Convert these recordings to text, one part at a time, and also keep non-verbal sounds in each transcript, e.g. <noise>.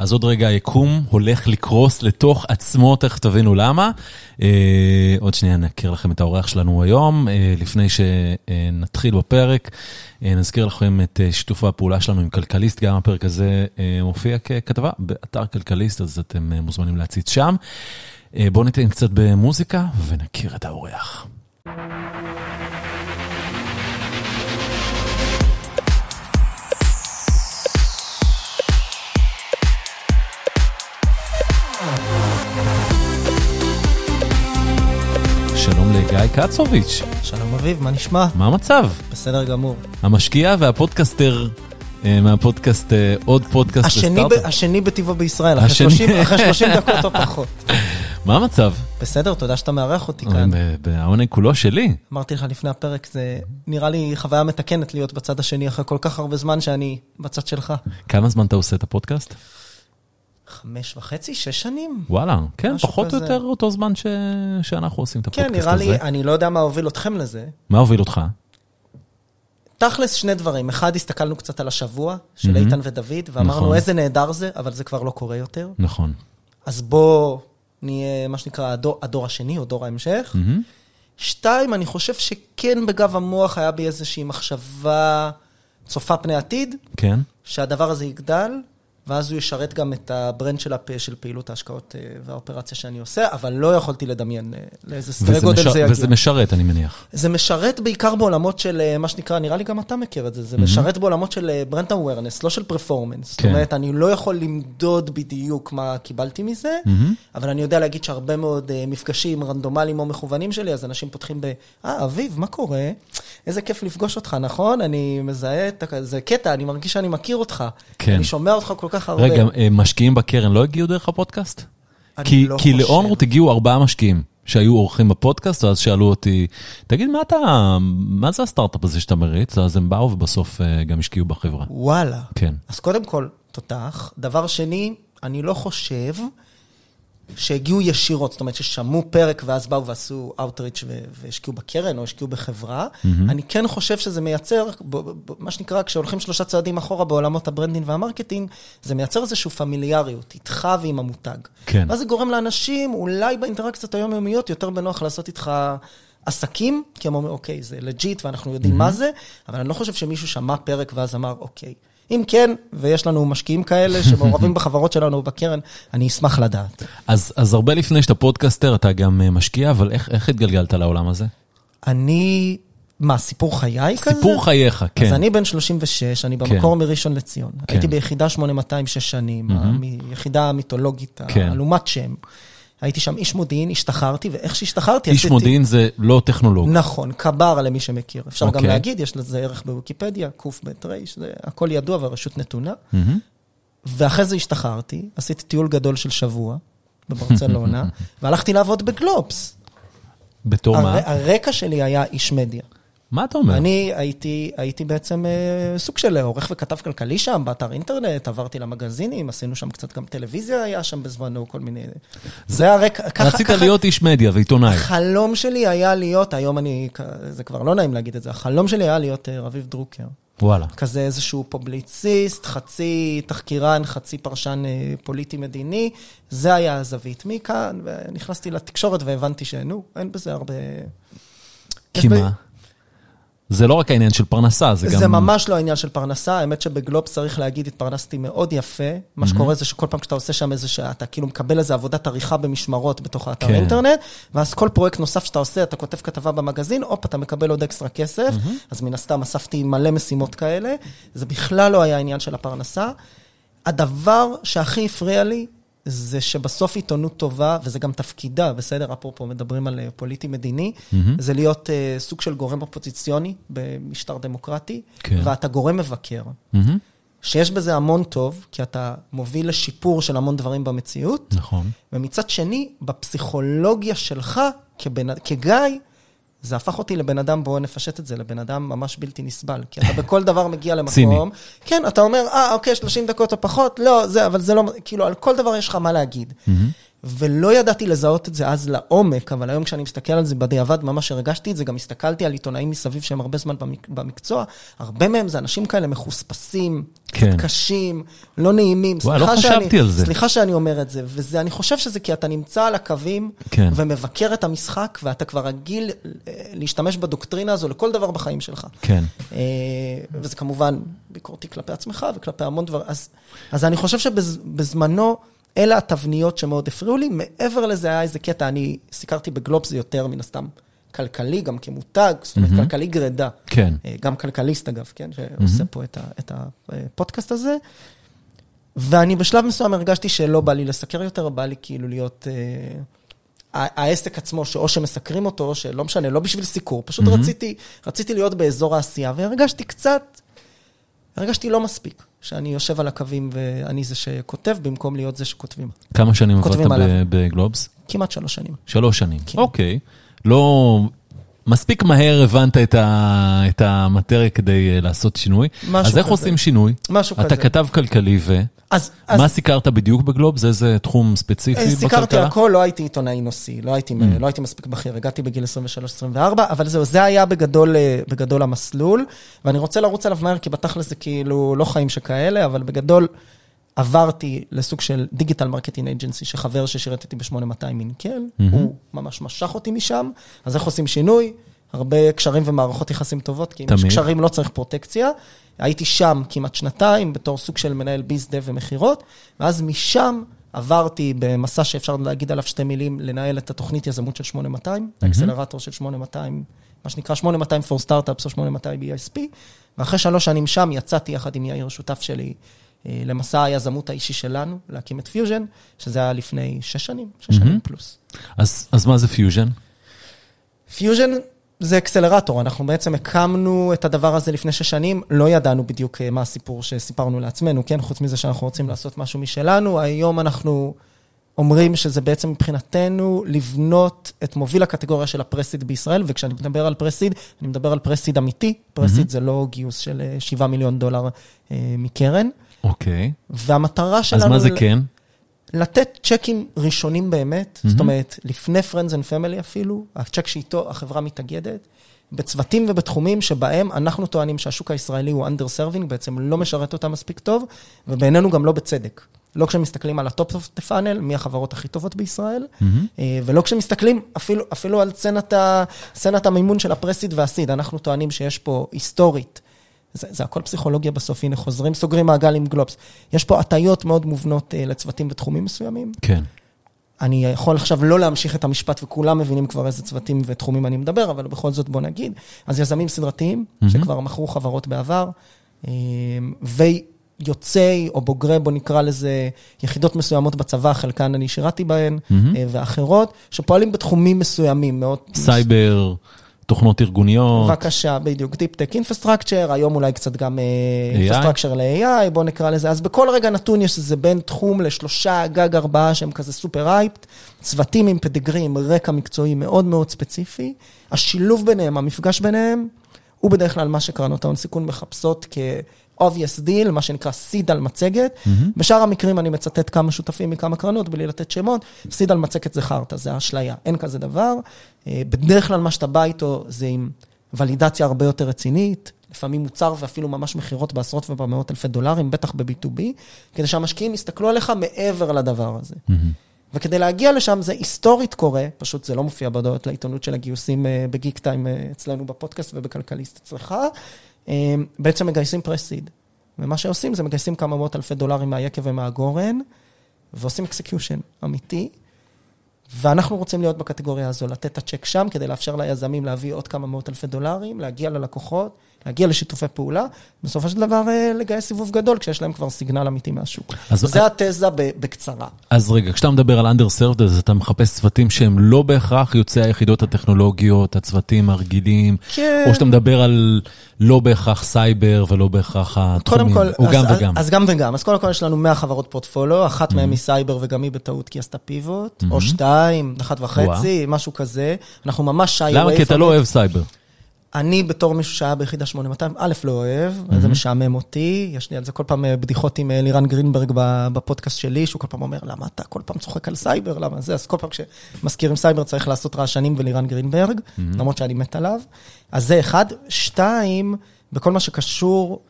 אז עוד רגע היקום הולך לקרוס לתוך עצמו, תכף תבינו למה. אה, עוד שנייה נכיר לכם את האורח שלנו היום. אה, לפני שנתחיל בפרק, אה, נזכיר לכם את אה, שיתוף הפעולה שלנו עם כלכליסט, גם הפרק הזה אה, מופיע ככתבה באתר כלכליסט, אז אתם אה, מוזמנים להציץ שם. אה, בואו ניתן קצת במוזיקה ונכיר את האורח. שלום לגיא קצוביץ', שלום אביב, מה נשמע? מה המצב? בסדר גמור. המשקיע והפודקאסטר אה, מהפודקאסט, אה, עוד פודקאסט בסטארט-אפ. השני בטבעו בישראל, אחרי השני. 30, אחרי <laughs> 30 דקות או פחות. מה המצב? בסדר, תודה שאתה מארח אותי כאן. העונג כולו שלי. אמרתי לך לפני הפרק, זה נראה לי חוויה מתקנת להיות בצד השני אחרי כל כך הרבה זמן שאני בצד שלך. כמה זמן אתה עושה את הפודקאסט? חמש וחצי, שש שנים? וואלה, כן, פחות או כזה. יותר אותו זמן ש... שאנחנו עושים את כן, הפודקאסט נראה הזה. לי, אני לא יודע מה הוביל אתכם לזה. מה הוביל אותך? תכלס, שני דברים. אחד, הסתכלנו קצת על השבוע של מהמם. איתן ודוד, ואמרנו, נכון. איזה נהדר זה, אבל זה כבר לא קורה יותר. נכון. אז בוא נהיה, מה שנקרא, הדור, הדור השני או דור ההמשך. מהמם. שתיים, אני חושב שכן בגב המוח היה בי איזושהי מחשבה צופה פני עתיד, כן? שהדבר הזה יגדל, ואז הוא ישרת גם את ה brand של, הפ... של פעילות ההשקעות אה, והאופרציה שאני עושה, אבל לא יכולתי לדמיין אה, לאיזה סדרי גודל משר... זה יגיע. וזה משרת, אני מניח. זה משרת בעיקר בעולמות של, אה, מה שנקרא, נראה לי גם אתה מכיר את זה, זה משרת בעולמות של brand awareness, לא של performance. זאת כן. אומרת, אני לא יכול למדוד בדיוק מה קיבלתי מזה, מהמם. אבל אני יודע להגיד שהרבה מאוד מפגשים רנדומליים או מכוונים שלי, אז אנשים פותחים ב, אה, אביב, מה קורה? איזה כיף לפגוש אותך, נכון? אני מזהה את. זה קטע, אני מרגיש שאני מכיר אותך. כן. אני שומע אותך כל כך הרבה. רגע, אה, משקיעים בקרן לא הגיעו דרך הפודקאסט? כי, לא כי. לאונרוט הגיעו ארבעה משקיעים שהיו אורחים בפודקאסט, ואז שאלו אותי, תגיד, מה אתה, מה זה הסטארט-אפ הזה שאתה מריץ? אז הם באו ובסוף אה, גם השקיעו בחברה. וואלה. כן. אז קודם כל, תותח. דבר שני, אני לא חושב שהגיעו ישירות, זאת אומרת ששמעו פרק ואז באו ועשו Outreach והשקיעו בקרן או השקיעו בחברה. אני כן חושב שזה מייצר, ב- ב- מה שנקרא, כשהולכים שלושה צעדים אחורה בעולמות ה branding וה marketing, זה מייצר איזושהי פמיליאריות, איתך ועם המותג. כן. ואז זה גורם לאנשים, אולי באינטראקציות היומיומיות, יותר בנוח לעשות איתך עסקים, כי הם אומרים, אוקיי, זה legit ואנחנו יודעים מה זה, אבל אני לא חושב שמישהו שמע פרק ואז אמר, אוקיי. אם כן, ויש לנו משקיעים כאלה שמעורבים <laughs> בחברות שלנו בקרן, אני אשמח לדעת. אז, אז הרבה לפני שאתה פודקאסטר, אתה גם אה, משקיע, אבל איך, איך התגלגלת לעולם הזה? אני, מה, סיפור חיי כזה? סיפור חייך, כן. אז אני בן 36, אני במקור מראשון לציון. כן. הייתי ביחידה 8200 שש שנים, היחידה המיתולוגית, כן. אלומת שם. הייתי שם איש מודיעין, השתחררתי, ואיך שהשתחררתי, איש מודיעין זה לא טכנולוג. נכון, קב"ר למי שמכיר. אפשר גם אוקיי. להגיד, יש לזה ערך בוויקיפדיה, קב"ר, זה הכל ידוע והרשות נתונה. מהמם. ואחרי זה השתחררתי, עשיתי טיול גדול של שבוע בברצלונה, <laughs> והלכתי לעבוד בגלובס. בתור מה? הר- הרקע שלי היה איש מדיה. מה אתה אומר? אני הייתי, הייתי בעצם אה, סוג של עורך וכתב כלכלי שם, באתר אינטרנט, עברתי למגזינים, עשינו שם קצת גם טלוויזיה, היה שם בזמנו כל מיני... זה הרקע. רצית ככה- להיות איש מדיה ועיתונאי. החלום שלי היה להיות, היום אני, זה כבר לא נעים להגיד את זה, החלום שלי היה להיות אה, רביב דרוקר. וואלה. כזה איזשהו פובליציסט, חצי תחקירן, חצי פרשן אה, פוליטי-מדיני, זה היה הזווית. מכאן, ונכנסתי לתקשורת והבנתי שנו, אין בזה הרבה... כי ב- מה? זה לא רק העניין של פרנסה, זה גם... זה ממש לא העניין של פרנסה, האמת שבגלובס צריך להגיד, התפרנסתי מאוד יפה. מה שקורה זה שכל פעם כשאתה עושה שם איזה שעה, אתה כאילו מקבל איזה עבודת עריכה במשמרות בתוך האתר כן. האינטרנט, ואז כל פרויקט נוסף שאתה עושה, אתה כותב כתבה במגזין, הופ, אתה מקבל עוד אקסטרה כסף, אז מן הסתם אספתי מלא משימות כאלה. זה בכלל לא היה העניין של הפרנסה. הדבר שהכי הפריע לי, זה שבסוף עיתונות טובה, וזה גם תפקידה, בסדר? אפרופו מדברים על אה, פוליטי-מדיני, זה להיות אה, סוג של גורם אופוזיציוני במשטר דמוקרטי, כן. ואתה גורם מבקר. מהמם. שיש בזה המון טוב, כי אתה מוביל לשיפור של המון דברים במציאות, נכון. ומצד שני, בפסיכולוגיה שלך, כבן, כגיא, זה הפך אותי לבן אדם, בואו נפשט את זה, לבן אדם ממש בלתי נסבל. כי אתה בכל דבר מגיע למקום. ציני. כן, אתה אומר, אה, אוקיי, 30 דקות או פחות, לא, זה, אבל זה לא, כאילו, על כל דבר יש לך מה להגיד. ולא ידעתי לזהות את זה אז לעומק, אבל היום כשאני מסתכל על זה בדיעבד, ממש הרגשתי את זה, גם הסתכלתי על עיתונאים מסביב שהם הרבה זמן במק... במקצוע, הרבה מהם זה אנשים כאלה מחוספסים, כן. קשים, לא נעימים. וואי, לא חשבתי שאני, על זה. סליחה שאני אומר את זה, ואני חושב שזה כי אתה נמצא על הקווים, כן. ומבקר את המשחק, ואתה כבר רגיל אה, להשתמש בדוקטרינה הזו לכל דבר בחיים שלך. כן. אה, וזה כמובן ביקורתי כלפי עצמך וכלפי המון דברים. אז, אז אני חושב שבזמנו, אלה התבניות שמאוד הפריעו לי. מעבר לזה היה איזה קטע, אני סיקרתי בגלובס זה יותר מן הסתם כלכלי, גם כמותג, זאת אומרת, מהמם. כלכלי גרידה. כן. אה, גם כלכליסט אגב, כן, שעושה פה את, ה, את הפודקאסט הזה. ואני בשלב מסוים הרגשתי שלא בא לי לסקר יותר, בא לי כאילו להיות... אה, העסק עצמו, שאו שמסקרים אותו, או שלא משנה, לא בשביל סיקור, פשוט מהמם. רציתי, רציתי להיות באזור העשייה, והרגשתי קצת, הרגשתי לא מספיק, שאני יושב על הקווים ואני זה שכותב, במקום להיות זה שכותבים. כמה שנים עבדת. בגלובס? כמעט שלוש שנים. שלוש שנים. כן. אוקיי. לא... מספיק מהר הבנת את, ה... את המטריה כדי אה, לעשות שינוי. משהו אז איך כזה. עושים שינוי? משהו אתה כזה. כתב כלכלי ו... אז, אז מה סיקרת בדיוק בגלובס? איזה תחום ספציפי אה, בכלכלה? סיקרתי הכל, לא הייתי עיתונאי נושאי, לא הייתי, Mm. לא הייתי מספיק בכיר, הגעתי בגיל 23-24, אבל זהו, זה היה בגדול, אה, בגדול המסלול, ואני רוצה לרוץ עליו מהר, כי בתכל'ס זה כאילו לא חיים שכאלה, אבל בגדול עברתי לסוג של digital marketing agency, שחבר ששירת איתי ב-8200 מניקל, מהמם. הוא ממש משך אותי משם, אז איך עושים שינוי? הרבה קשרים ומערכות יחסים טובות, כי אם יש. קשרים לא צריך פרוטקציה. הייתי שם כמעט שנתיים, בתור סוג של מנהל biz dev ומכירות, ואז משם עברתי במסע שאפשר להגיד עליו שתי מילים, לנהל את התוכנית יזמות של 8200, האקסלרטור של 8200, מה שנקרא 8200 for Startups או 8200 ESP, ואחרי שלוש שנים שם יצאתי יחד עם יאיר, שותף שלי, למסע היזמות האישי שלנו, להקים את פיוז'ן, שזה היה לפני שש שנים, שש שנים מהמם. פלוס. אז, אז מה זה פיוז'ן? פיוז'ן זה אקסלרטור, אנחנו בעצם הקמנו את הדבר הזה לפני שש שנים, לא ידענו בדיוק אה, מה הסיפור שסיפרנו לעצמנו, כן? חוץ מזה שאנחנו רוצים לעשות משהו משלנו, היום אנחנו אומרים שזה בעצם מבחינתנו לבנות את מוביל הקטגוריה של ה pre-seed בישראל, וכשאני מדבר על pre-seed, אני מדבר על pre-seed אמיתי, pre-seed זה לא גיוס של אה, 7 מיליון דולר אה, מקרן, אוקיי. והמטרה שלנו... אז מה זה כן? לתת צ'קים ראשונים באמת, מהמם. זאת אומרת, לפני Friends and Family אפילו, הצ'ק שאיתו החברה מתאגדת, בצוותים ובתחומים שבהם אנחנו טוענים שהשוק הישראלי הוא underserving, בעצם לא משרת אותם מספיק טוב, ובעינינו גם לא בצדק. לא כשמסתכלים על ה top of the funnel, מי החברות הכי טובות בישראל. אה, ולא כשמסתכלים אפילו, אפילו על סצנת המימון של ה pre-seed וה seed. אנחנו טוענים שיש פה היסטורית, זה, זה הכל פסיכולוגיה בסוף, הנה חוזרים, סוגרים מעגל עם גלובס. יש פה הטיות מאוד מובנות אה, לצוותים ותחומים מסוימים. כן. אני יכול עכשיו לא להמשיך את המשפט, וכולם מבינים כבר איזה צוותים ותחומים אני מדבר, אבל בכל זאת בוא נגיד. אז יזמים סדרתיים, מהמם. שכבר מכרו חברות בעבר, אה, ויוצאי או בוגרי, בוא נקרא לזה, יחידות מסוימות בצבא, חלקן אני שירתי בהן. אה, ואחרות, שפועלים בתחומים מסוימים מאוד. סייבר, תוכנות ארגוניות. בבקשה, בדיוק, Deep Tech Infrastructure, היום אולי קצת גם AI? אה, Infrastructure ל-AI, בואו נקרא לזה. אז בכל רגע נתון יש איזה בין תחום לשלושה, גג ארבעה שהם כזה super hyped, צוותים עם pedigree, עם רקע מקצועי מאוד מאוד ספציפי. השילוב ביניהם, המפגש ביניהם, הוא בדרך כלל מה שקרנות ההון סיכון מחפשות כ-obvious deal, מה שנקרא סיד על מצגת. מהמם. בשאר המקרים אני מצטט כמה שותפים מכמה קרנות, בלי לתת שמות, סיד על מצקת זה חרטא, זה אשליה, אין כזה דבר. אה, בדרך כלל מה שאתה בא איתו זה עם ולידציה הרבה יותר רצינית, לפעמים מוצר ואפילו ממש מכירות בעשרות ובמאות אלפי דולרים, בטח ב-B2B, כדי שהמשקיעים יסתכלו עליך מעבר לדבר הזה. מהמם. וכדי להגיע לשם זה היסטורית קורה, פשוט זה לא מופיע בהודעות לעיתונות של הגיוסים אה, בגיק טיים אה, אצלנו בפודקאסט ובכלכליסט אצלך, בעצם מגייסים pre-seed. ומה שעושים זה מגייסים כמה מאות אלפי דולרים מהיקב ומהגורן, ועושים execution אמיתי, ואנחנו רוצים להיות בקטגוריה הזו, לתת את הצ'ק שם כדי לאפשר ליזמים להביא עוד כמה מאות אלפי דולרים, להגיע ללקוחות, להגיע לשיתופי פעולה, בסופו של דבר אה, לגייס סיבוב גדול כשיש להם כבר סיגנל אמיתי מהשוק. אז- זה התזה בקצרה. אז רגע, כשאתה מדבר על underserved, אז אתה מחפש צוותים שהם לא בהכרח יוצאי היחידות הטכנולוגיות, הצוותים הרגילים, כן. או שאתה מדבר על לא בהכרח סייבר ולא בהכרח התחומים, כל, או אז, גם אז, וגם. אז גם וגם. אז קודם כל יש לנו 100 חברות פורטפוליו, אחת מהן היא סייבר וגם היא בטעות כי עשתה פיבוט, או שתיים, אחת וחצי, משהו כזה. אנחנו ממש שי למה? כי אתה לא אוהב סייבר. אני בתור מישהו שהיה ביחידה 8200, א', לא אוהב, mm-hmm. זה משעמם אותי, יש לי על זה כל פעם אה, בדיחות עם אה, לירן גרינברג בפודקאסט שלי, שהוא כל פעם אומר, למה אתה כל פעם צוחק על סייבר, למה זה? אז כל פעם כשמזכירים סייבר צריך לעשות רעשנים ולירן גרינברג, mm-hmm. למרות שאני מת עליו. אז זה אחד. שתיים, בכל מה שקשור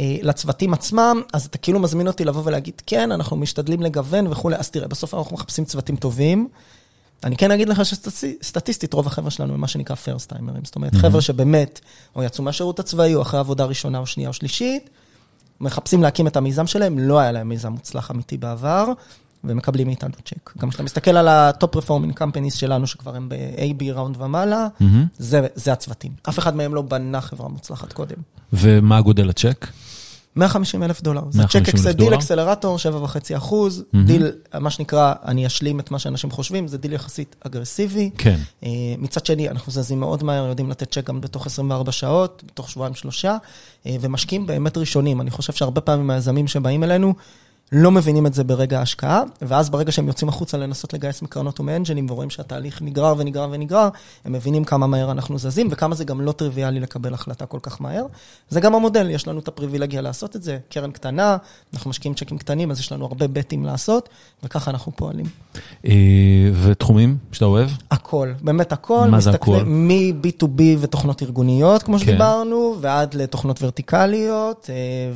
אה, לצוותים עצמם, אז אתה כאילו מזמין אותי לבוא ולהגיד, כן, אנחנו משתדלים לגוון וכולי, אז תראה, בסוף אנחנו מחפשים צוותים טובים. אני כן אגיד לך שסטטיסטית, רוב החבר'ה שלנו הם מה שנקרא first timer ים. זאת אומרת. חבר'ה שבאמת, או יצאו מהשירות הצבאי, או אחרי עבודה ראשונה או שנייה או שלישית, מחפשים להקים את המיזם שלהם, לא היה להם מיזם מוצלח אמיתי בעבר, ומקבלים מאיתנו צ'ק. גם כשאתה מסתכל על ה top performing companies שלנו, שכבר הם ב-A B round ומעלה. זה, זה הצוותים. אף אחד מהם לא בנה חברה מוצלחת קודם. ומה גודל הצ'ק? 150 אלף דולר. זה צ'ק אקסל, דיל אקסלרטור, 7.5 אחוז. דיל, מה שנקרא, אני אשלים את מה שאנשים חושבים, זה דיל יחסית אגרסיבי. כן. Uh, מצד שני, אנחנו זזים מאוד מהר, יודעים לתת צ'ק גם בתוך 24 שעות, בתוך שבועיים-שלושה, uh, ומשקיעים באמת ראשונים. אני חושב שהרבה פעמים היזמים שבאים אלינו, לא מבינים את זה ברגע ההשקעה, ואז ברגע שהם יוצאים החוצה לנסות לגייס מקרנות ומאנג'לים, ורואים שהתהליך נגרר ונגרר ונגרר, הם מבינים כמה מהר אנחנו זזים, וכמה זה גם לא טריוויאלי לקבל החלטה כל כך מהר. זה גם המודל, יש לנו את הפריבילגיה לעשות את זה, קרן קטנה, אנחנו משקיעים צ'קים קטנים, אז יש לנו הרבה בטים לעשות, וככה אנחנו פועלים. אה, ותחומים שאתה אוהב? הכל, באמת הכל. מה זה הכל? מ-B2B ותוכנות ארגוניות, כמו כן. שדיברנו, ועד לתוכנות ורטיקליות, אה.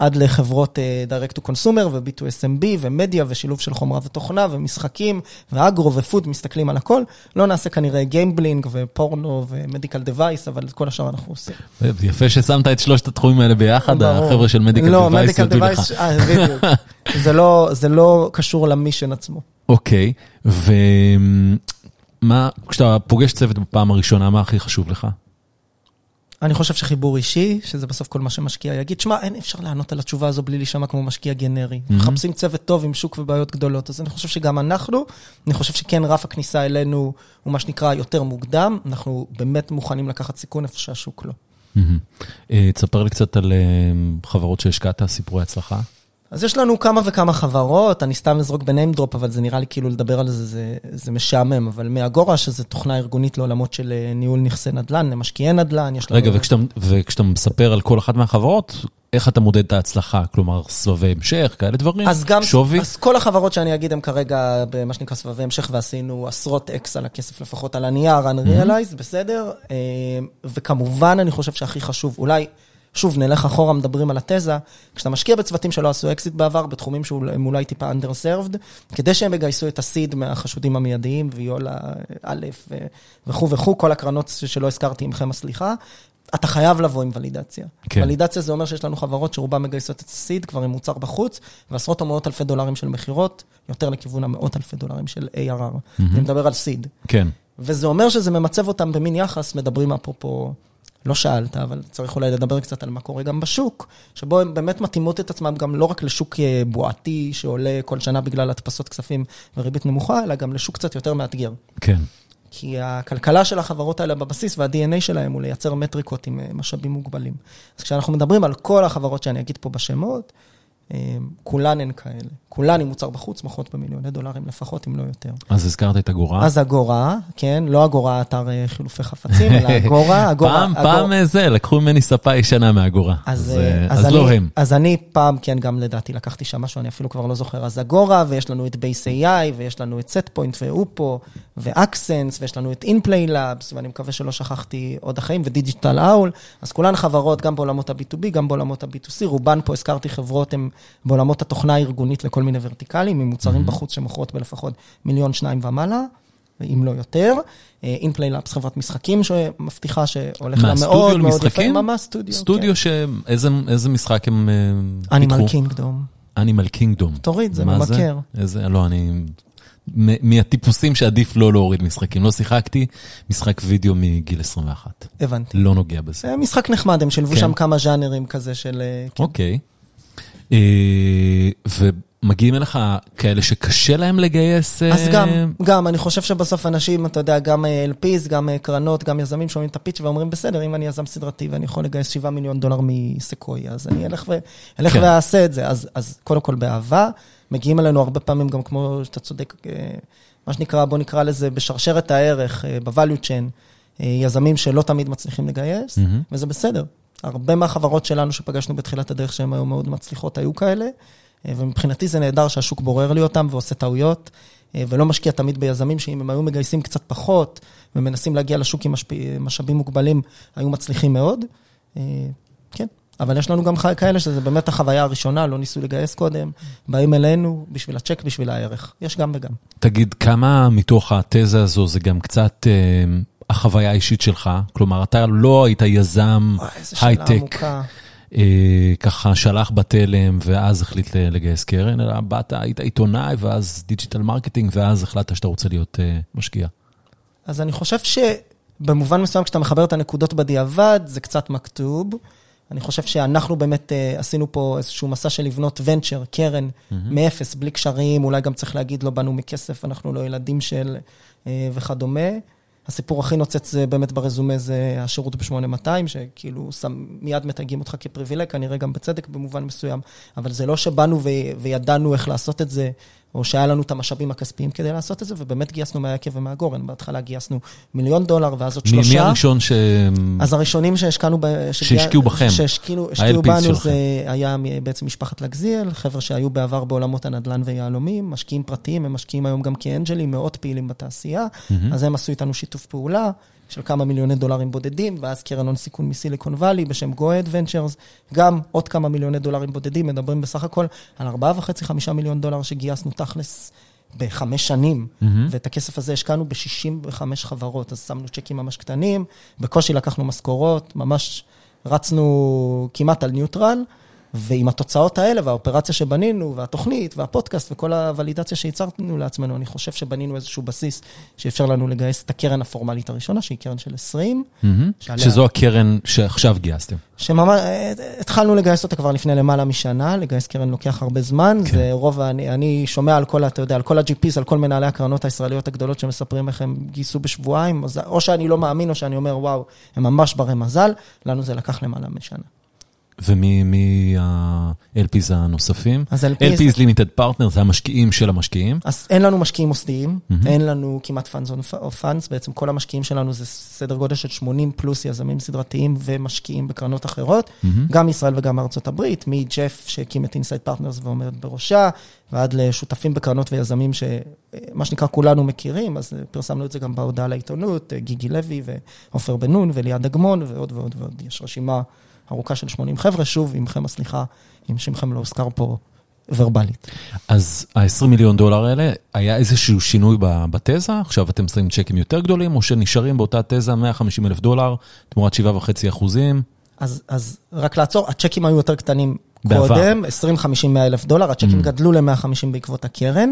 עד לחברות uh, direct to consumer ו-B2SMB ומדיה ושילוב של חומרה ותוכנה ומשחקים ו agro ו food, מסתכלים על הכל. לא נעשה כנראה gambling ופורנו ו medical device, אבל את כל השאר אנחנו עושים. יפה ששמת את שלושת התחומים האלה ביחד, החבר'ה של medical device יודו לך. לא. <laughs> זה, לא, זה לא קשור ל mission עצמו. אוקיי, ומה, כשאתה פוגש צוות בפעם הראשונה, מה הכי חשוב לך? אני חושב שחיבור אישי, שזה בסוף כל מה שמשקיע יגיד, שמע, אין אפשר לענות על התשובה הזו בלי להישמע כמו משקיע גנרי. Mm-hmm. מחפשים צוות טוב עם שוק ובעיות גדולות, אז אני חושב שגם אנחנו, אני חושב שכן רף הכניסה אלינו הוא מה שנקרא יותר מוקדם, אנחנו באמת מוכנים לקחת סיכון איפה שהשוק לא. Mm-hmm. תספר לי קצת על אה, חברות שהשקעת, סיפורי הצלחה. אז יש לנו כמה וכמה חברות, אני סתם אזרוק בניים דרופ, אבל זה נראה לי כאילו לדבר על זה, זה, זה משעמם, אבל מאגורה, שזו תוכנה ארגונית לעולמות של אה, ניהול נכסי נדל"ן, למשקיעי נדל"ן, יש לנו... רגע, וכשאתה, וכשאתה מספר על כל אחת מהחברות, איך אתה מודד את ההצלחה? כלומר, סבבי המשך, כאלה דברים? אז גם, שווי? אז כל החברות שאני אגיד הן כרגע במה שנקרא סבבי המשך, ועשינו עשרות X על הכסף לפחות על הנייר, unrealized, mm-hmm. בסדר? אה, וכמובן, אני חושב שהכי חשוב, אולי... שוב, נלך אחורה, מדברים על התזה, כשאתה משקיע בצוותים שלא עשו אקזיט בעבר, בתחומים שהם אולי טיפה underserved, כדי שהם יגייסו את ה seed מהחשודים המיידיים, ויולה א' וכו' וכו', כל הקרנות שלא הזכרתי עמכם הסליחה, אתה חייב לבוא עם ולידציה. כן. ולידציה זה אומר שיש לנו חברות שרובן מגייסות את הסיד, כבר עם מוצר בחוץ, ועשרות או מאות אלפי דולרים של מכירות, יותר לכיוון המאות אלפי דולרים של ARR. Mm-hmm. אני מדבר על סיד. כן. וזה אומר שזה ממצב אותם במין יחס, מדברים אפרופו לא שאלת, אבל צריך אולי לדבר קצת על מה קורה גם בשוק, שבו הן באמת מתאימות את עצמן גם לא רק לשוק אה, בועתי שעולה כל שנה בגלל הדפסות כספים וריבית נמוכה, אלא גם לשוק קצת יותר מאתגר. כן. כי הכלכלה של החברות האלה בבסיס וה-DNA שלהם הוא לייצר מטריקות עם אה, משאבים מוגבלים. אז כשאנחנו מדברים על כל החברות שאני אגיד פה בשמות, כולן הן כאלה. כולן עם מוצר בחוץ, מוכרות במיליוני דולרים לפחות, אם לא יותר. אז הזכרת את אגורה? אז אגורה, כן, לא אגורה אתר אה, חילופי חפצים, אלא <laughs> אגורה, אגורה. פעם, אגור... פעם אה, זה, לקחו ממני ספה ישנה מאגורה. אז, אז, אז, אז אני, לא הם. אז אני פעם, כן, גם לדעתי לקחתי שם משהו, אני אפילו כבר לא זוכר, אז אגורה, ויש לנו את בייס AI, ויש לנו את סטפוינט ואופו, ואקסנס, ויש לנו את אינפליי לאבס, ואני מקווה שלא שכחתי עוד החיים, ודיג'יטל אאול, אז כולן חברות גם בעולמות ה-B2B, גם בעולמות ה-B2C, רובן פה, הזכרתי חברות, הן בעולמות התוכנה הארגונית לכל מיני ורטיקלים, עם מוצרים mm-hmm. בחוץ שמוכרות בלפחות מיליון שניים ומעלה, אם לא יותר. אינפליי לאבס חברת משחקים שמבטיחה שהולך לה מאוד מאוד יפה. ממש סטודיו. סטודיו כן. שאיזה משחק הם פיתחו? אנימל קינגדום. אנימל קינגדום. תוריד, זה ממכר. איזה, לא, אני... מהטיפוסים שעדיף לא להוריד משחקים. לא שיחקתי, משחק וידאו מגיל 21. הבנתי. לא נוגע בזה. זה משחק נחמד, הם שילבו כן. שם כמה ז'אנרים כזה של... אה, כן. אוקיי. אה, ומגיעים אליך כאלה שקשה להם לגייס... אז גם, גם, אני חושב שבסוף אנשים, אתה יודע, גם LPs, גם קרנות, גם יזמים שומעים את הפיץ' ואומרים, בסדר, אם אני יזם סדרתי ואני יכול לגייס 7 מיליון דולר מסקויה, אז אני אלך, ו... אלך כן. ואעשה את זה. אז, אז קודם כל באהבה, מגיעים אלינו הרבה פעמים גם כמו שאתה צודק, מה שנקרא, בוא נקרא לזה בשרשרת הערך, ב-value chain. אה, יזמים שלא תמיד מצליחים לגייס, מהמם. וזה בסדר. הרבה מהחברות שלנו שפגשנו בתחילת הדרך שהן היו מאוד מצליחות, היו כאלה, אה, ומבחינתי זה נהדר שהשוק בורר לי אותם ועושה טעויות, אה, ולא משקיע תמיד ביזמים שאם הם היו מגייסים קצת פחות, ומנסים להגיע לשוק עם משפ- משאבים מוגבלים, היו מצליחים מאוד. אה, כן, אבל יש לנו גם כאלה שזה באמת החוויה הראשונה, לא ניסו לגייס קודם, באים אלינו בשביל הצ'ק, בשביל הערך. יש גם וגם. תגיד, כמה מתוך התזה הזו זה גם קצת החוויה האישית שלך? כלומר, אתה לא היית יזם הייטק. אה, ככה שלח בתלם ואז החליט לגייס קרן, אלא באת, היית עיתונאי ואז digital marketing ואז החלטת שאתה רוצה להיות אה, משקיע. אז אני חושב שבמובן מסוים, כשאתה מחבר את הנקודות בדיעבד, זה קצת מכתוב. אני חושב שאנחנו באמת uh, עשינו פה איזשהו מסע של לבנות ונצ'ר, קרן, מאפס, בלי קשרים, אולי גם צריך להגיד, לא באנו מכסף, אנחנו לא ילדים של uh, וכדומה. הסיפור הכי נוצץ זה באמת ברזומה זה השירות ב-8200, שכאילו שם, מיד מתייגים אותך כפריבילג, כנראה גם בצדק במובן מסוים, אבל זה לא שבאנו ו- וידענו איך לעשות את זה, או שהיה לנו את המשאבים הכספיים כדי לעשות את זה, ובאמת גייסנו מהיקב ומהגורן. בהתחלה גייסנו מיליון דולר, ואז עוד שלושה. מי הראשון ש... אז הראשונים שהשקענו, ב- שהשקיעו בכם. שהשקיעו בנו, שלכם. זה היה בעצם משפחת לגזיאל, חבר'ה שהיו בעבר בעולמות הנדל"ן ויהלומים, משקיעים פרטיים, הם משקיעים היום גם כאנג'לים, מאוד פעילים בתעשייה, אז הם עשו איתנו שיתוף פעולה של כמה מיליוני דולרים בודדים, ואז קרן הון סיכון מסיליקון וואלי בשם Go Adventures, גם עוד כמה מיליוני דולרים בודדים, מדברים בסך הכל על 4.5-5 מיליון דולר שגייסנו תכלס. בחמש שנים, מהמם. ואת הכסף הזה השקענו ב-65 חברות, אז שמנו צ'קים ממש קטנים, בקושי לקחנו משכורות, ממש רצנו כמעט על ניוטרל, ועם התוצאות האלה והאופרציה שבנינו, והתוכנית, והפודקאסט, וכל הוולידציה שייצרנו לעצמנו, אני חושב שבנינו איזשהו בסיס שאפשר לנו לגייס את הקרן הפורמלית הראשונה, שהיא קרן של 20, מהמם. שעליה- שזו הקרן שעכשיו גייסתם. שממש, התחלנו לגייס אותה כבר לפני למעלה משנה, לגייס קרן לוקח הרבה זמן, כן. זה רוב, אני, אני שומע על כל, אתה יודע, על כל ה-GPs, על כל מנהלי הקרנות הישראליות הגדולות שמספרים איך הם גייסו בשבועיים, או שאני לא מאמין, או שאני אומר, וואו, הם ממש ברי מזל, לנו זה לקח למעלה משנה. ומי ה-LPs הנוספים? אז LPs, LPs Limited Partner זה המשקיעים של המשקיעים. אז אין לנו משקיעים מוסדיים, mm-hmm. אין לנו כמעט funds of funds, בעצם כל המשקיעים שלנו זה סדר גודל של 80 פלוס יזמים סדרתיים ומשקיעים בקרנות אחרות, מהמם. גם מישראל וגם מארצות הברית, מג'ף שהקים את אינסייד פרטנרס ועומד בראשה, ועד לשותפים בקרנות ויזמים שמה שנקרא כולנו מכירים, אז פרסמנו את זה גם בהודעה לעיתונות, גיגי לוי ועופר בן נון וליעד אגמון ועוד ועוד ועוד. יש רשימה ארוכה של 80 חבר'ה, שוב, עמכם הסליחה, אם שמכם לא הוזכר פה ורבלית. אז ה-20 מיליון דולר האלה, היה איזשהו שינוי בתזה? עכשיו אתם שמים צ'קים יותר גדולים, או שנשארים באותה תזה 150 אלף דולר, תמורת 7.5 אחוזים? אז, אז רק לעצור, הצ'קים היו יותר קטנים. קודם, 20, 50, 100 אלף דולר, הצ'קים Mm. גדלו ל-150 בעקבות הקרן,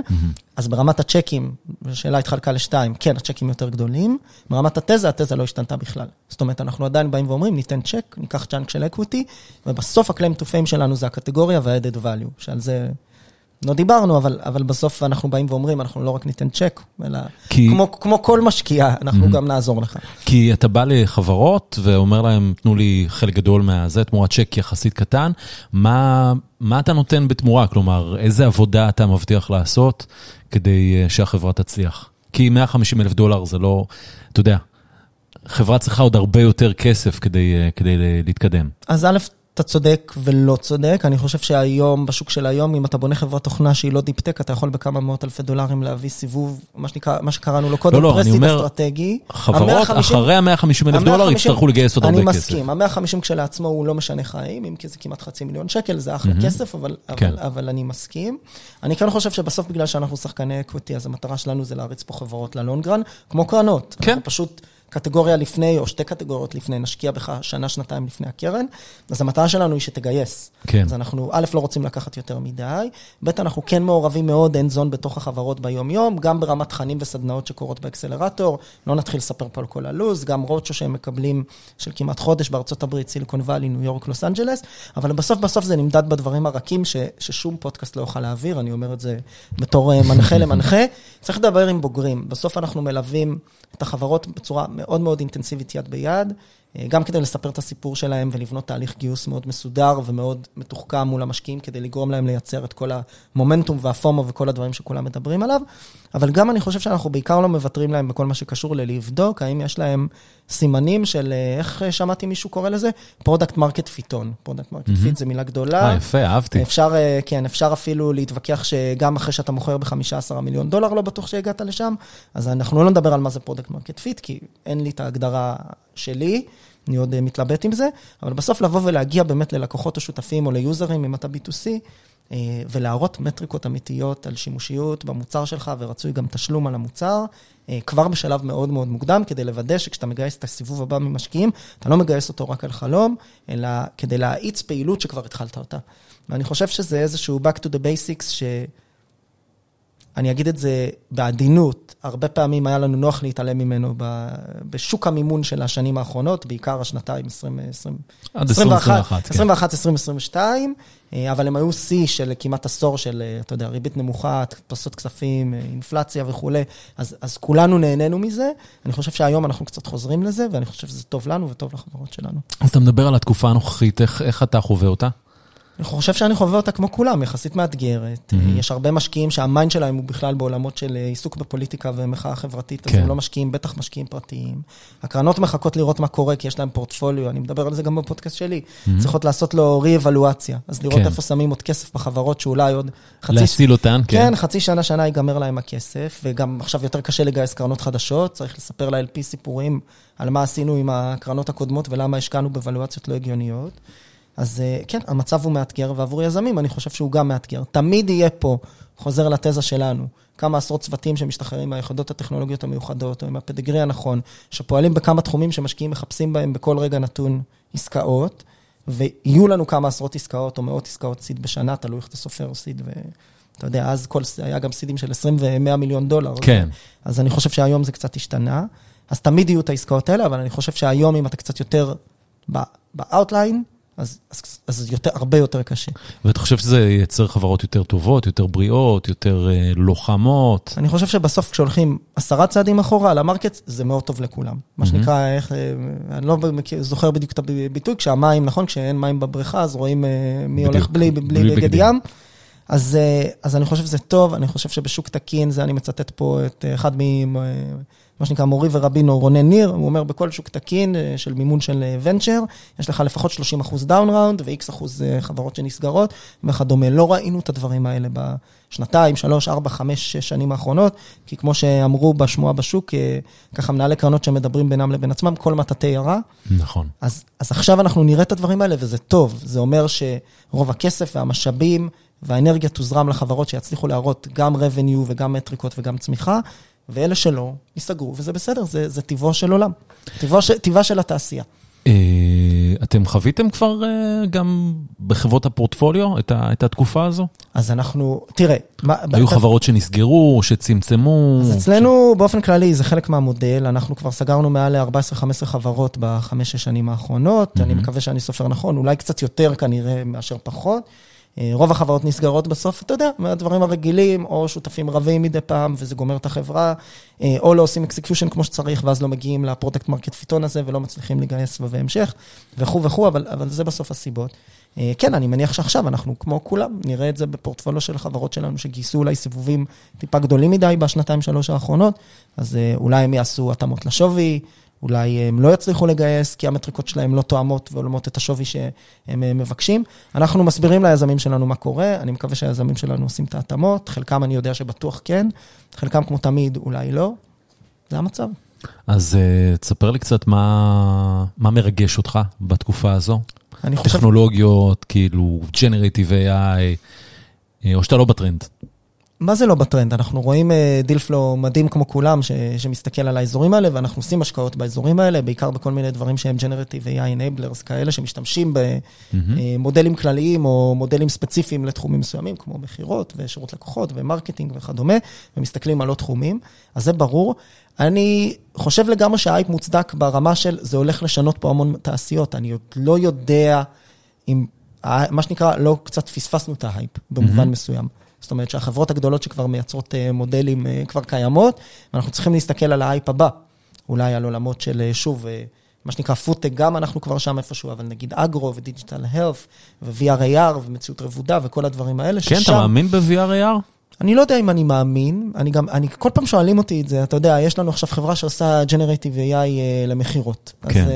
אז ברמת הצ'קים, השאלה התחלקה לשתיים, כן, הצ'קים יותר גדולים, ברמת התזה, התזה לא השתנתה בכלל. זאת אומרת, אנחנו עדיין באים ואומרים, ניתן צ'ק, ניקח chunk של equity, ובסוף ה-claim to fame שלנו זה הקטגוריה וה-added value, שעל זה לא דיברנו, אבל, אבל בסוף אנחנו באים ואומרים, אנחנו לא רק ניתן צ'ק, אלא כי- כמו, כמו כל משקיע, אנחנו גם נעזור לך. כי אתה בא לחברות ואומר להם, תנו לי חלק גדול מהזה, תמורת צ'ק יחסית קטן, מה, מה אתה נותן בתמורה? כלומר, איזה עבודה אתה מבטיח לעשות כדי אה, שהחברה תצליח? כי 150 אלף דולר זה לא, אתה יודע, חברה צריכה עוד הרבה יותר כסף כדי, אה, כדי להתקדם. אז א', אתה צודק ולא צודק. אני חושב שהיום, בשוק של היום, אם אתה בונה חברת תוכנה שהיא לא deep-tech, אתה יכול בכמה מאות אלפי דולרים להביא סיבוב, מה שנקרא, מה שקראנו לו קודם, לא, לא, אני pre-seed אומר, אסטרטגי. חברות ה- 150 אחרי ה-150 אלף דולר ה- 150 יצטרכו לגייס עוד הרבה אני כסף. מסכים, ה-150 כשלעצמו הוא לא משנה חיים, אם כי זה כמעט חצי מיליון שקל, זה אחלה כסף, אבל, כן. אבל, אבל אני מסכים. אני כן חושב שבסוף, בגלל שאנחנו שחקני equity, אז המטרה שלנו זה להריץ פה חברות ל long run, כמו קרנות. כן. אנחנו פשוט קטגוריה לפני, או שתי קטגוריות לפני, נשקיע בך שנה, שנתיים לפני הקרן, אז המטרה שלנו היא שתגייס. כן. אז אנחנו, א', לא רוצים לקחת יותר מדי, ב', אנחנו כן מעורבים מאוד hands on בתוך החברות ביום-יום, גם ברמת תכנים וסדנאות שקורות באקסלרטור, לא נתחיל לספר פה על כל הלו"ז, גם רודשואו שהם מקבלים של כמעט חודש בארצות הברית, סיליקון וואלי, ניו יורק, לוס אנג'לס, אבל בסוף בסוף זה נמדד בדברים הרכים ש, ששום פודקאסט לא יוכל להעביר, אני אומר את זה בתור אה, מנחה למנחה. צריך לדבר עם בוגרים, בסוף אנחנו מלווים את החברות בצורה מאוד מאוד אינטנסיבית יד ביד. אה, גם כדי לספר את הסיפור שלהם ולבנות תהליך גיוס מאוד מסודר ומאוד מתוחכם מול המשקיעים, כדי לגרום להם לייצר את כל המומנטום והפומו וכל הדברים שכולם מדברים עליו. אבל גם אני חושב שאנחנו בעיקר לא מוותרים להם בכל מה שקשור ללבדוק, האם יש להם סימנים של, אה, איך שמעתי מישהו קורא לזה? product market פיתון. product market fit זה מילה גדולה. אה, יפה, אהבתי. אפשר, כן, אפשר אפילו להתווכח שגם אחרי שאתה מוכר ב-15 מיליון דולר, לא בטוח שהגעת לשם, אז אנחנו לא נדבר על מה זה product market fit, כי אין לי את ההגדרה שלי. אני עוד מתלבט עם זה, אבל בסוף לבוא ולהגיע באמת ללקוחות או שותפים או ליוזרים, אם אתה B2C, אה, ולהראות מטריקות אמיתיות על שימושיות במוצר שלך, ורצוי גם תשלום על המוצר, אה, כבר בשלב מאוד מאוד מוקדם, כדי לוודא שכשאתה מגייס את הסיבוב הבא ממשקיעים, אתה לא מגייס אותו רק על חלום, אלא כדי להאיץ פעילות שכבר התחלת אותה. ואני חושב שזה איזשהו back to the basics, ש... אני אגיד את זה בעדינות, הרבה פעמים היה לנו נוח להתעלם ממנו בשוק המימון של השנים האחרונות, בעיקר השנתיים 2020. עד 2021, כן. 2021, 2022, אבל הם היו שיא של כמעט עשור של, אתה יודע, ריבית נמוכה, הדפסות כספים, אינפלציה וכולי, אז, אז כולנו נהנינו מזה. אני חושב שהיום אנחנו קצת חוזרים לזה, ואני חושב שזה טוב לנו וטוב לחברות שלנו. אז אתה מדבר על התקופה הנוכחית, איך, איך אתה חווה אותה? אני חושב שאני חווה אותה כמו כולם, יחסית מאתגרת. Mm-hmm. יש הרבה משקיעים שהמיינד שלהם הוא בכלל בעולמות של עיסוק בפוליטיקה ומחאה חברתית, כן. אז הם לא משקיעים, בטח משקיעים פרטיים. הקרנות מחכות לראות מה קורה, כי יש להם פורטפוליו, אני מדבר על זה גם בפודקאסט שלי. Mm-hmm. צריכות לעשות לו רי-אבלואציה, אז לראות כן. איפה שמים עוד כסף בחברות שאולי עוד חצי... להציל אותן, כן. כן, חצי שנה, שנה ייגמר להם הכסף, וגם עכשיו יותר קשה לגייס קרנות חדשות, צריך לספר ל-LP סיפורים על מה עשינו עם הקרנות הקודמות ולמה השקענו בוולואציות לא הגיוניות. אז אה, כן, המצב הוא מאתגר, ועבור יזמים אני חושב שהוא גם מאתגר. תמיד יהיה פה, חוזר לתזה שלנו, כמה עשרות צוותים שמשתחררים מהיחידות הטכנולוגיות המיוחדות, או עם הפדגרי הנכון, שפועלים בכמה תחומים שמשקיעים מחפשים בהם בכל רגע נתון עסקאות, ויהיו לנו כמה עשרות עסקאות או מאות עסקאות seed בשנה, תלוי איך אתה סופר seed, ואתה יודע, אז כל, היה גם סידים של 20 ו-100 מיליון דולר. כן. אז, אני חושב שהיום זה קצת השתנה. אז תמיד יהיו את העסקאות האלה, אבל אני חושב שהיום, אם אתה קצת יותר ב outlier, אז, אז, אז יותר, הרבה יותר קשה. ואתה חושב שזה ייצר חברות יותר טובות, יותר בריאות, יותר אה, לוחמות? אני חושב שבסוף כשהולכים עשרה צעדים אחורה על ה market, זה מאוד טוב לכולם. Mm-hmm. מה שנקרא, איך, אה, אני לא זוכר בדיוק את הביטוי, כשהמים, נכון, כשאין מים בבריכה, אז רואים אה, מי בדיוק, הולך בלי, בלי, בלי בגד ים. אז, אה, אז אני חושב שזה טוב, אני חושב שבשוק תקין, זה אני מצטט פה את אחד מ... מה שנקרא מורי ורבינו רונן ניר, הוא אומר, בכל שוק תקין אה, של מימון של venture, אה, יש לך לפחות 30 אחוז down round ו-X אחוז אה, חברות שנסגרות וכדומה. לא ראינו את הדברים האלה בשנתיים, שלוש, ארבע, חמש, שש שנים האחרונות, כי כמו שאמרו בשמועה בשוק, ככה מנהלי קרנות שמדברים בינם לבין עצמם, כל מטאטי ירה. נכון. אז, אז עכשיו אנחנו נראה את הדברים האלה וזה טוב. זה אומר שרוב הכסף והמשאבים והאנרגיה תוזרם לחברות שיצליחו להראות גם revenue וגם מטריקות וגם צמיחה. ואלה שלא, ייסגרו, וזה בסדר, זה, זה טבעו של עולם, טבעו, טבעה של התעשייה. אה, אתם חוויתם כבר אה, גם בחברות הפורטפוליו את, ה, את התקופה הזו? אז אנחנו, תראה. היו. חברות שנסגרו, שצמצמו? אז אצלנו ש... באופן כללי זה חלק מהמודל, אנחנו כבר סגרנו מעל ל-14-15 חברות בחמש-שש שנים האחרונות, mm-hmm. אני מקווה שאני סופר נכון, אולי קצת יותר כנראה מאשר פחות. אה, רוב החברות נסגרות בסוף, אתה יודע, מהדברים הרגילים, או שותפים רבים מדי פעם, וזה גומר את החברה, אה, או לא עושים execution כמו שצריך, ואז לא מגיעים ל product market פיתון הזה, ולא מצליחים לגייס סבבי המשך, וכו' וכו', אבל, אבל זה בסוף הסיבות. אה, כן, אני מניח שעכשיו אנחנו, כמו כולם, נראה את זה בפורטפוליו של החברות שלנו, שגייסו אולי סיבובים טיפה גדולים מדי בשנתיים, שלוש האחרונות, אז אולי הם יעשו התאמות לשווי, אולי הם לא יצליחו לגייס, כי המטריקות שלהם לא תואמות ועולמות את השווי שהם אה, מבקשים. אנחנו מסבירים ליזמים שלנו מה קורה, אני מקווה שהיזמים שלנו עושים את ההתאמות, חלקם אני יודע שבטוח כן, חלקם כמו תמיד אולי לא, זה המצב. אז uh, תספר לי קצת מה, מה מרגש אותך בתקופה הזו. אני חושב... טכנולוגיות, כאילו, Generative AI, אה, או שאתה לא בטרנד. מה זה לא בטרנד? אנחנו רואים deal uh, flow מדהים כמו כולם, ש, שמסתכל על האזורים האלה, ואנחנו עושים השקעות באזורים האלה, בעיקר בכל מיני דברים שהם Generative AI Enablers כאלה, שמשתמשים במודלים mm-hmm. כלליים או מודלים ספציפיים לתחומים מסוימים, כמו מכירות ושירות לקוחות ו marketing וכדומה, ומסתכלים על עוד תחומים, אז זה ברור. אני חושב לגמרי שההייפ מוצדק ברמה של זה הולך לשנות פה המון תעשיות. אני עוד לא יודע אם, מה שנקרא, לא קצת פספסנו את ההייפ במובן mm-hmm. מסוים. זאת אומרת שהחברות הגדולות שכבר מייצרות אה, מודלים אה, כבר קיימות, ואנחנו צריכים להסתכל על ההייפ הבא, אולי על עולמות של, אה, שוב, מה שנקרא פודטק, גם אנחנו כבר שם איפשהו, אבל נגיד agro ו digital health ו-VR-AR ומציאות רבודה וכל הדברים האלה, כן, אתה מאמין ב-VR-AR? אני לא יודע אם אני מאמין, אני גם, אני, כל פעם שואלים אותי את זה, אתה יודע, יש לנו עכשיו חברה שעושה Generative AI uh, למכירות. כן. אז uh,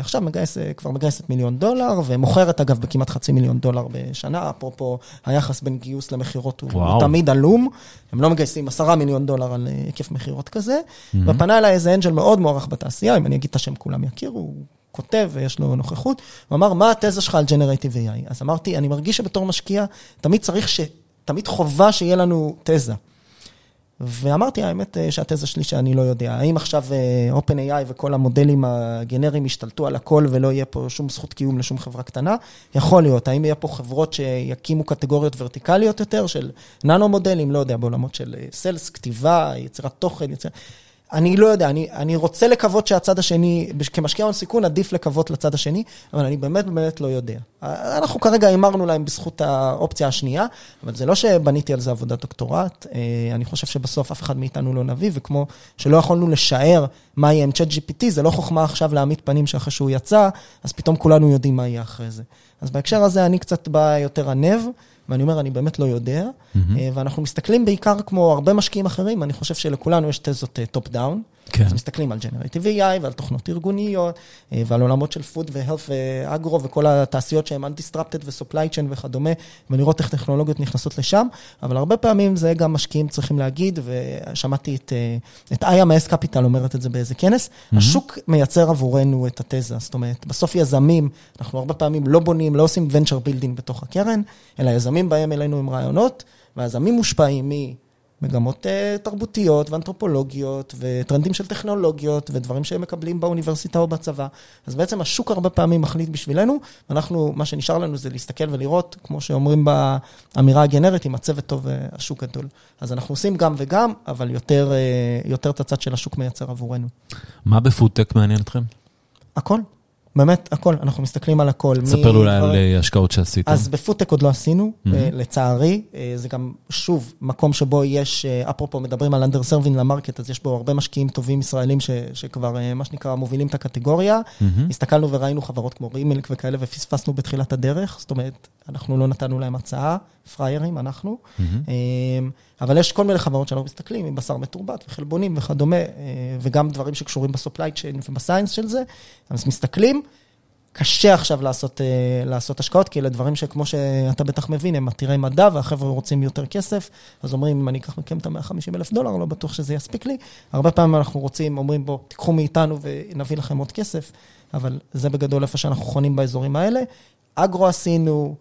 עכשיו מגייס, uh, כבר מגייסת מיליון דולר, ומוכרת אגב בכמעט חצי מיליון דולר בשנה, אפרופו היחס בין גיוס למכירות הוא, הוא תמיד עלום, הם לא מגייסים עשרה מיליון דולר על uh, היקף מכירות כזה, mm-hmm. ופנה אליי איזה אנג'ל מאוד מוערך בתעשייה, אם אני אגיד את השם כולם יכירו, הוא כותב ויש לו נוכחות, הוא אמר, מה התזה שלך על Generative AI? אז אמרתי, אני מרגיש שבתור משקיע, תמיד צריך ש... תמיד חובה שיהיה לנו תזה. ואמרתי, האמת אה, שהתזה שלי שאני לא יודע, האם עכשיו אה, OpenAI וכל המודלים הגנריים ישתלטו על הכל ולא יהיה פה שום זכות קיום לשום חברה קטנה? יכול להיות. האם יהיה פה חברות שיקימו קטגוריות ורטיקליות יותר של ננו מודלים? לא יודע, בעולמות של סלס, אה, כתיבה, יצירת תוכן, יצירת... אני לא יודע, אני, אני רוצה לקוות שהצד השני, כמשקיע הון סיכון, עדיף לקוות לצד השני, אבל אני באמת באמת לא יודע. אנחנו כרגע הימרנו להם בזכות האופציה השנייה, אבל זה לא שבניתי על זה עבודת דוקטורט. אה, אני חושב שבסוף אף אחד מאיתנו לא נביא, וכמו שלא יכולנו לשער מה יהיה עם צ'אט GPT, זה לא חוכמה עכשיו להעמיד פנים שאחרי שהוא יצא, אז פתאום כולנו יודעים מה יהיה אחרי זה. אז בהקשר הזה אני קצת בא יותר ענו. ואני אומר, אני באמת לא יודע. Mm-hmm. ואנחנו מסתכלים בעיקר כמו הרבה משקיעים אחרים, אני חושב שלכולנו יש תזות top down. כן. אז מסתכלים על Generative AI ועל תוכנות ארגוניות, אה, ועל עולמות של food ו-health ואגרו וכל התעשיות שהן undisrupted ו-supply chain וכדומה, ולראות איך טכנולוגיות נכנסות לשם, אבל הרבה פעמים זה גם משקיעים צריכים להגיד, ושמעתי את, אה, את IMS Capital אומרת את זה באיזה כנס, mm-hmm. השוק מייצר עבורנו את התזה, זאת אומרת, בסוף יזמים, אנחנו הרבה פעמים לא בונים, לא עושים venture building בתוך הקרן, אלא יזמים באים אלינו עם רעיונות, והיזמים מושפעים מ... מגמות uh, תרבותיות ואנתרופולוגיות וטרנדים של טכנולוגיות ודברים שהם מקבלים באוניברסיטה או בצבא. אז בעצם השוק הרבה פעמים מחליט בשבילנו, ואנחנו, מה שנשאר לנו זה להסתכל ולראות, כמו שאומרים באמירה הגנרית, אם הצוות טוב, אה, השוק גדול. אז אנחנו עושים גם וגם, אבל יותר, uh, יותר את הצד של השוק מייצר עבורנו. מה בפודטק מעניין אתכם? הכל. באמת, הכל, אנחנו מסתכלים על הכל. ספר לי אולי על אה, השקעות שעשיתם. אז בפודטק עוד לא עשינו, mm-hmm. לצערי. אה, זה גם, שוב, מקום שבו יש, אפרופו מדברים על underserved market, אז יש בו הרבה משקיעים טובים ישראלים ש, שכבר, מה שנקרא, מובילים את הקטגוריה. Mm-hmm. הסתכלנו וראינו חברות כמו רימלק וכאלה, ופספסנו בתחילת הדרך. זאת אומרת, אנחנו לא נתנו להם הצעה, פריירים, אנחנו. Mm-hmm. אבל יש כל מיני חברות שאנחנו מסתכלים, עם בשר מתורבת וחלבונים וכדומה, וגם דברים שקשורים בסופליי צ'יין ובסיינס של זה. אז מסתכלים. קשה עכשיו לעשות, uh, לעשות השקעות, כי אלה דברים שכמו שאתה בטח מבין, הם עתירי מדע, והחבר'ה רוצים יותר כסף, אז אומרים, אם אני אקח מכם את ה-150 אלף דולר, לא בטוח שזה יספיק לי. הרבה פעמים אנחנו רוצים, אומרים, בואו, תיקחו מאיתנו ונביא לכם עוד כסף, אבל זה בגדול איפה שאנחנו חונים באזורים האלה. אגרו עשינו,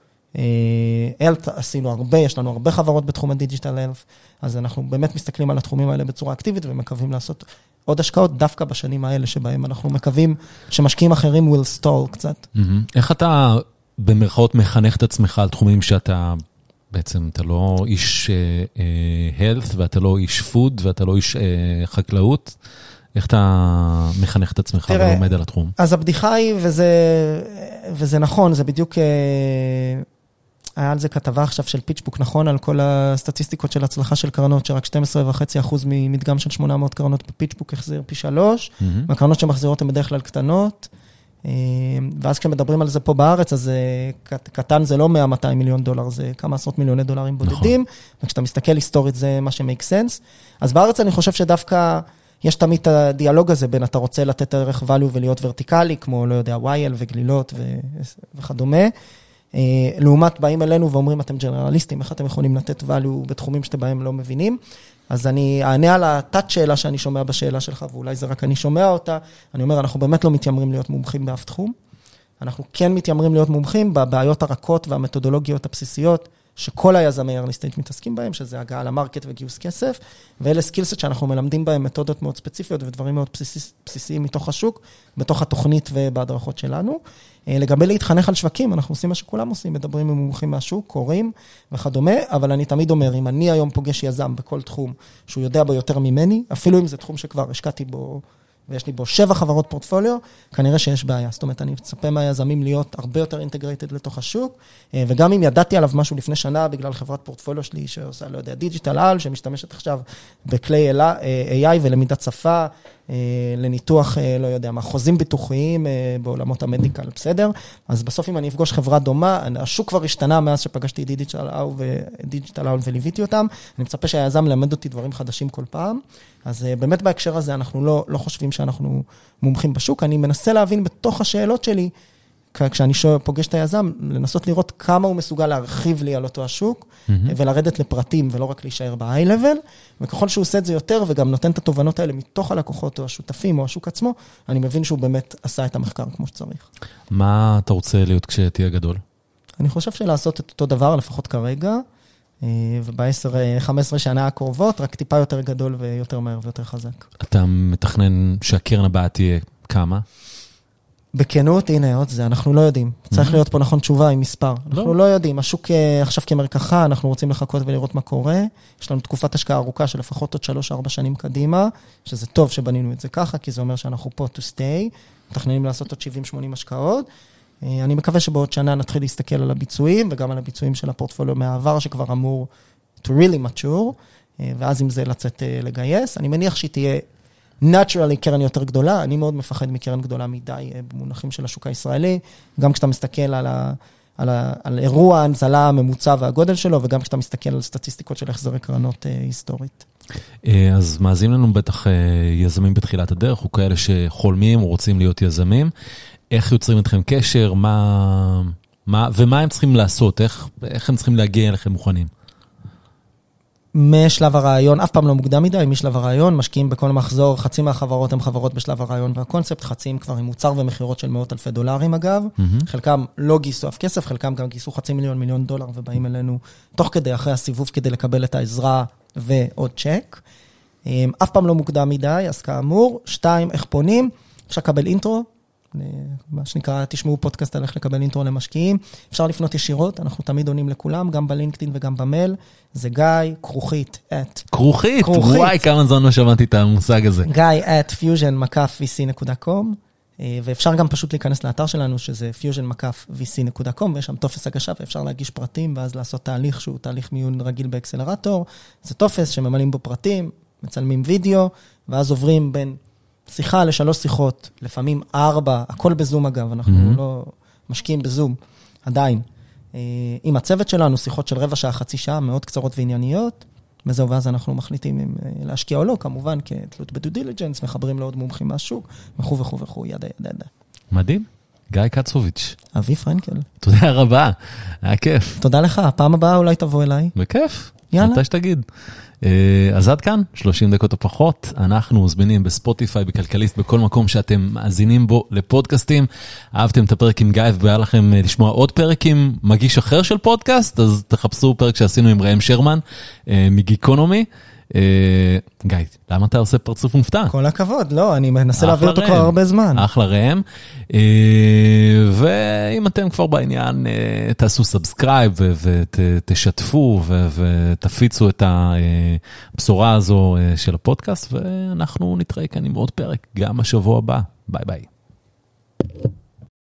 אלט אה, עשינו הרבה, יש לנו הרבה חברות בתחום הדיג'יטל אלף, אז אנחנו באמת מסתכלים על התחומים האלה בצורה אקטיבית ומקווים לעשות עוד השקעות דווקא בשנים האלה שבהם אנחנו מקווים שמשקיעים אחרים will stall קצת. איך אתה במרכאות מחנך את עצמך על תחומים שאתה בעצם, אתה לא איש uh, health ואתה לא איש food ואתה לא איש חקלאות? איך אתה מחנך את עצמך תראה, ולומד על התחום? אז הבדיחה היא, וזה, וזה נכון, זה בדיוק... היה על זה כתבה עכשיו של פיצ'בוק, נכון? על כל הסטטיסטיקות של הצלחה של קרנות, שרק 12.5% ממדגם של 800 קרנות בפיצ'בוק החזיר פי שלוש, mm-hmm. והקרנות שמחזירות הן בדרך כלל קטנות. אה, ואז כשמדברים על זה פה בארץ, אז אה, קטן זה לא 100-200 מיליון דולר, זה כמה עשרות מיליוני דולרים נכון. בודדים. נכון. וכשאתה מסתכל היסטורית זה מה שמייק סנס. אז בארץ אני חושב שדווקא יש תמיד את הדיאלוג הזה בין אתה רוצה לתת ערך value ולהיות ורטיקלי, כמו, לא יודע, וייל וגלילות וכדומה. אה, לעומת באים אלינו ואומרים, אתם ג'נרליסטים, איך אתם יכולים לתת value בתחומים שאתם בהם לא מבינים? אז אני אענה על התת-שאלה שאני שומע בשאלה שלך, ואולי זה רק אני שומע אותה. אני אומר, אנחנו באמת לא מתיימרים להיות מומחים באף תחום. אנחנו כן מתיימרים להיות מומחים בבעיות הרכות והמתודולוגיות הבסיסיות שכל היזמי stage מתעסקים בהם, שזה הגעה ל market וגיוס כסף, ואלה skillset שאנחנו מלמדים בהם מתודות מאוד ספציפיות ודברים מאוד בסיס, בסיסיים מתוך השוק, בתוך התוכנית ובהדרכות שלנו. אה, לגבי להתחנך על שווקים, אנחנו עושים מה שכולם עושים, מדברים עם מומחים מהשוק, קוראים וכדומה, אבל אני תמיד אומר, אם אני היום פוגש יזם בכל תחום שהוא יודע בו יותר ממני, אפילו אם זה תחום שכבר השקעתי בו ויש לי בו שבע חברות פורטפוליו, כנראה שיש בעיה. זאת אומרת, אני מצפה מהיזמים להיות הרבה יותר integrated לתוך השוק, אה, וגם אם ידעתי עליו משהו לפני שנה בגלל חברת פורטפוליו שלי שעושה, לא יודע, Digital Owl, שמשתמשת עכשיו בכלי AI ולמידת שפה, לניתוח, אה, לא יודע מה, חוזים ביטוחיים אה, בעולמות ה medical, בסדר? אז בסוף אם אני אפגוש חברה דומה, השוק כבר השתנה מאז שפגשתי את Digital Owl וליוויתי אותם, אני מצפה שהיזם ילמד אותי דברים חדשים כל פעם. אז באמת בהקשר הזה אנחנו לא, לא חושבים שאנחנו מומחים בשוק, אני מנסה להבין בתוך השאלות שלי, כשאני שואל, פוגש את היזם, לנסות לראות כמה הוא מסוגל להרחיב לי על אותו השוק, mm-hmm. ולרדת לפרטים ולא רק להישאר ב-high-level, וככל שהוא עושה את זה יותר וגם נותן את התובנות האלה מתוך הלקוחות או השותפים או השוק עצמו, אני מבין שהוא באמת עשה את המחקר כמו שצריך. מה אתה רוצה להיות כשתהיה גדול? אני חושב שלעשות את אותו דבר, לפחות כרגע, אה, וב-10-15 שנה הקרובות, רק טיפה יותר גדול ויותר מהר ויותר חזק. אתה מתכנן שהקרן הבאה תהיה כמה? בכנות, הנה עוד זה, אנחנו לא יודעים. צריך להיות פה נכון תשובה עם מספר. אנחנו לא יודעים, השוק אה, עכשיו כמרקחה, אנחנו רוצים לחכות ולראות מה קורה. יש לנו תקופת השקעה ארוכה של לפחות עוד 3-4 שנים קדימה, שזה טוב שבנינו את זה ככה, כי זה אומר שאנחנו פה to stay, מתכננים לעשות עוד 70-80 השקעות. אה, אני מקווה שבעוד שנה נתחיל להסתכל על הביצועים, וגם על הביצועים של הפורטפוליו מהעבר, שכבר אמור to really mature, אה, ואז עם זה לצאת לגייס. אני מניח שהיא תהיה naturally קרן יותר גדולה, אני מאוד מפחד מקרן גדולה מדי אה, במונחים של השוק הישראלי, גם כשאתה מסתכל על, ה, על, ה, על אירוע ההנזלה הממוצע והגודל שלו, וגם כשאתה מסתכל על סטטיסטיקות של החזרי קרנות אה, היסטורית. אה, אז מאזינים לנו בטח יזמים בתחילת הדרך, או כאלה שחולמים או רוצים להיות יזמים. איך יוצרים אתכם קשר, מה, מה, ומה הם צריכים לעשות, איך, איך הם צריכים להגיע אליכם מוכנים? משלב הרעיון, אף פעם לא מוקדם מדי, משלב הרעיון, משקיעים בכל מחזור, חצי מהחברות הן חברות בשלב הרעיון והקונספט, חציים כבר עם מוצר ומכירות של מאות אלפי דולרים אגב. Mm-hmm. חלקם לא גייסו אף כסף, חלקם גם גייסו חצי מיליון, מיליון דולר ובאים אלינו תוך כדי, אחרי הסיבוב, כדי לקבל את העזרה ועוד צ'ק. אמ, אף פעם לא מוקדם מדי, אז כאמור, שתיים, איך פונים? אפשר לקבל intro, מה שנקרא, תשמעו פודקאסט על איך לקבל intro למשקיעים. אפשר לפנות ישירות, אנחנו תמיד עונים לכולם, גם בלינקדאין וגם במייל. זה גיא, כרוכית, at. כרוכית? כרוכית. וואי, כמה זמן לא שמעתי את המושג הזה. גיא, at fusion-vc.com, אה, ואפשר גם פשוט להיכנס לאתר שלנו, שזה fusion-vc.com, ויש שם טופס הגשה, ואפשר להגיש פרטים, ואז לעשות תהליך שהוא תהליך מיון רגיל באקסלרטור. זה טופס שממלאים בו פרטים, מצלמים וידאו, ואז עוברים בין שיחה לשלוש שיחות, לפעמים ארבע, הכל בזום אגב, אנחנו mm-hmm. לא משקיעים בזום, עדיין. אה, עם הצוות שלנו, שיחות של רבע שעה, חצי שעה, מאוד קצרות וענייניות, וזהו, ואז אנחנו מחליטים אם אה, להשקיע או לא, כמובן, כתלות ב due diligence, מחברים לעוד מומחים מהשוק, וכו' וכו' וכו', yada yada yada. מדהים. גיא קצוביץ'. אבי פרנקל. תודה רבה, היה כיף. תודה לך, הפעם הבאה אולי תבוא אליי. בכיף. יאללה. מתי שתגיד. אה, אז עד כאן, 30 דקות או פחות, אנחנו זמינים בספוטיפיי, בכלכליסט, בכל מקום שאתם מאזינים בו לפודקאסטים. אהבתם את הפרק עם גיא והיה לכם אה, לשמוע עוד פרק עם מגיש אחר של פודקאסט, אז תחפשו פרק שעשינו עם ראם שרמן אה, מגיקונומי. אה, גיא, למה אתה עושה פרצוף מופתע? כל הכבוד, לא, אני מנסה להביא אותו כבר הרבה זמן. אחלה ראם. אה, ואם אתם כבר בעניין, אה, תעשו subscribe ותשתפו ותפיצו את הבשורה הזו של הפודקאסט, ואנחנו נתראה כאן עם עוד פרק, גם השבוע הבא. ביי ביי.